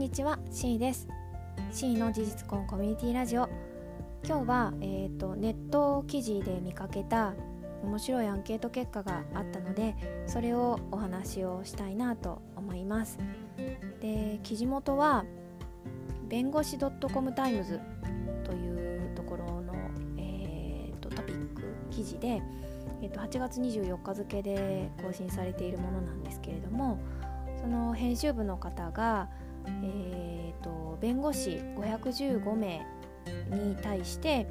にちは C です。C の事実婚コミュニティラジオ。今日は、えーと、ネット記事で見かけた面白いアンケート結果があったのでそれをお話をしたいなと思います。で記事元は弁護士 .com タイムズというところの、えーと、トピック記事で、えーと8月24日付で更新されているものなんですけれどもその編集部の方が、えーと、弁護士515名に対して、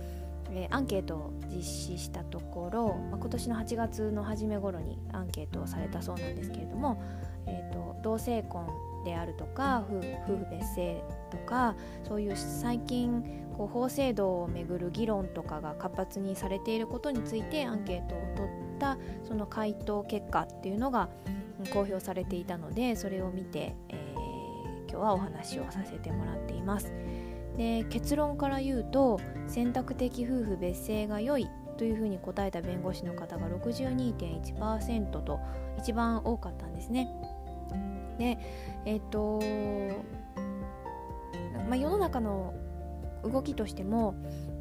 えー、アンケートを実施したところ、まあ、今年の8月の初め頃にアンケートをされたそうなんですけれども、えーと、同性婚であるとか夫婦別姓とかそういう最近こう法制度をめぐる議論とかが活発にされていることについてアンケートを取ったその回答結果っていうのが公表されていたのでそれを見て、え、今日はお話をさせてもらっています。で結論から言うと選択的夫婦別姓が良いというふうに答えた弁護士の方が62.1%と一番多かったんですね。でえっ、ー、とまあ、世の中の動きとしても、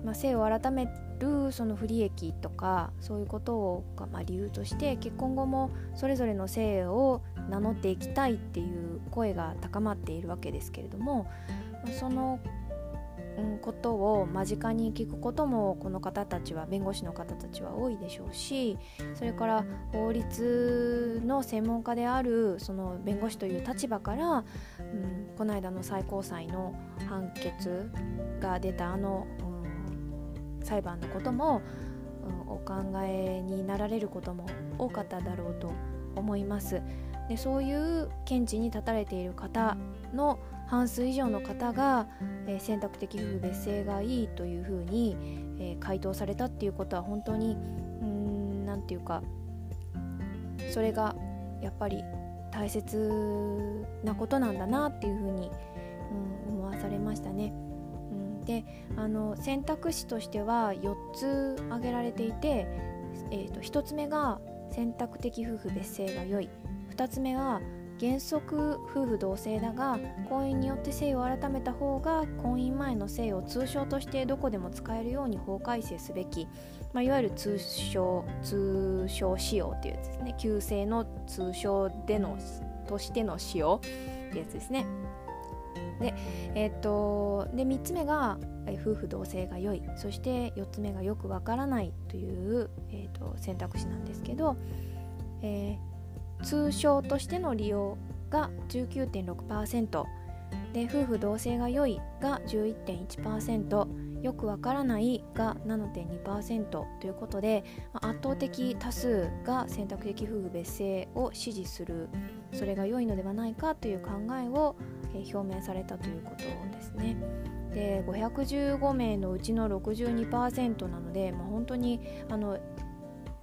まあ、性を改めるその不利益とかそういうことをまあ理由として結婚後もそれぞれの性を名乗っていきたいっていう声が高まっているわけですけれどもそのことを間近に聞くこともこの方たちは弁護士の方たちは多いでしょうしそれから法律の専門家であるその弁護士という立場から、うん、この間の最高裁の判決が出たあの、う、裁判のことも、うん、お考えになられることも多かっただろうと思います。でそういう見地に立たれている方の半数以上の方が、えー、選択的夫婦別姓がいいというふうに、えー、回答されたっていうことは本当に何て言うかそれがやっぱり大切なことなんだなっていうふうに、うん、思わされましたね。であの選択肢としては4つ挙げられていて、えーと、1つ目が選択的夫婦別姓が良い。2つ目は原則夫婦同姓だが婚姻によって姓を改めた方が婚姻前の姓を通称としてどこでも使えるように法改正すべき、まあ、いわゆる通称通称使用っていうやつですね。旧姓の通称でのとしての使用ってやつですね。で,、えー、っとで3つ目が、夫婦同姓が良い。そして4つ目がよくわからない。という、えー、っと選択肢なんですけど、えー通称としての利用が19.6%で夫婦同姓が良いが11.1%よくわからないが7.2%ということで圧倒的多数が選択的夫婦別姓を支持する。それが良いのではないかという考えを表明されたということですね。で515名のうちの62%なので、まあ、本当にあの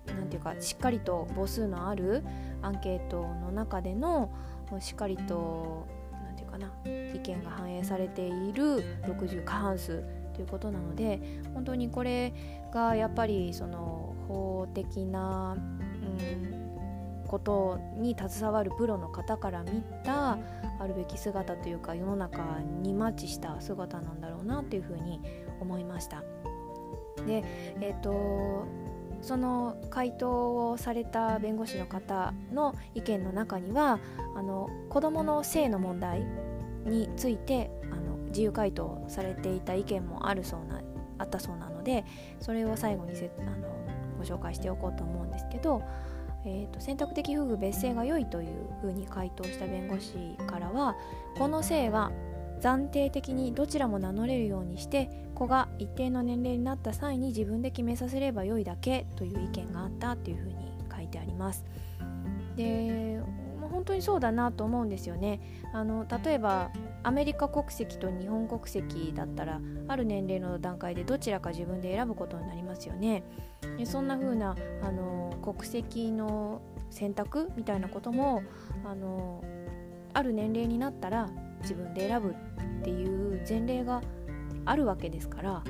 なんていうかしっかりと母数のあるアンケートの中でのしっかりとなんていうかな意見が反映されている60過半数ということなので本当にこれがやっぱりその法的な、うん、ことに携わるプロの方から見たあるべき姿というか世の中にマッチした姿なんだろうなというふうに思いました。でえっ、ー、とその回答をされた弁護士の方の意見の中にはあの子どもの性の問題についてあの自由回答されていた意見もあるそうなあったそうなのでそれを最後にせあのご紹介しておこうと思うんですけど、えーと、選択的夫婦別姓が良いというふうに回答した弁護士からはこの姓は暫定的にどちらも名乗れるようにして子が一定の年齢になった際に自分で決めさせれば良いだけという意見があったというふうに書いてあります。で本当にそうだなと思うんですよね。あの例えばアメリカ国籍と日本国籍だったらある年齢の段階でどちらか自分で選ぶことになりますよね。そんな風なあの国籍の選択みたいなこともあのある年齢になったら自分で選ぶっていう前例があるわけですから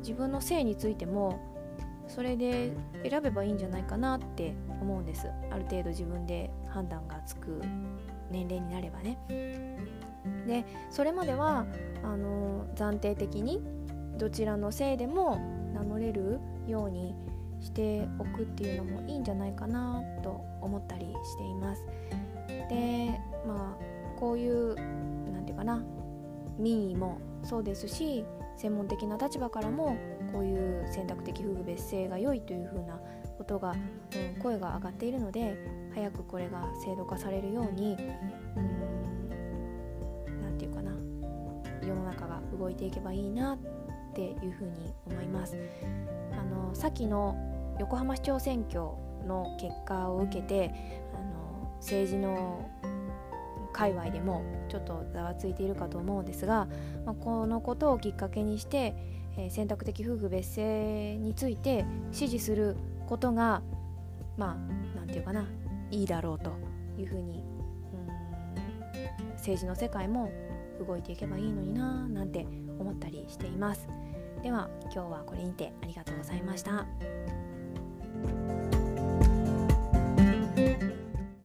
自分の性についてもそれで選べばいいんじゃないかなって思うんですある程度自分で判断がつく年齢になればね。でそれまではあの暫定的にどちらのせいでも名乗れるようにしておくっていうのもいいんじゃないかなと思ったりしています。でまあこういう何て言うかな民意もそうですし専門的な立場からもこういう選択的夫婦別姓が良いというふうなことが、うん、声が上がっているので早くこれが制度化されるように何て言うかな世の中が動いていけばいいなっていうふうに思います。あの先の横浜市長選挙の結果を受けてあの政治の界隈でもちょっとざわついているかと思うんですが、まあ、このことをきっかけにして、えー、選択的夫婦別姓について支持することがまあ何て言うかないいだろうというふうにうん政治の世界も動いていけばいいのにななんて思ったりしていますでは今日はこれにてありがとうございました。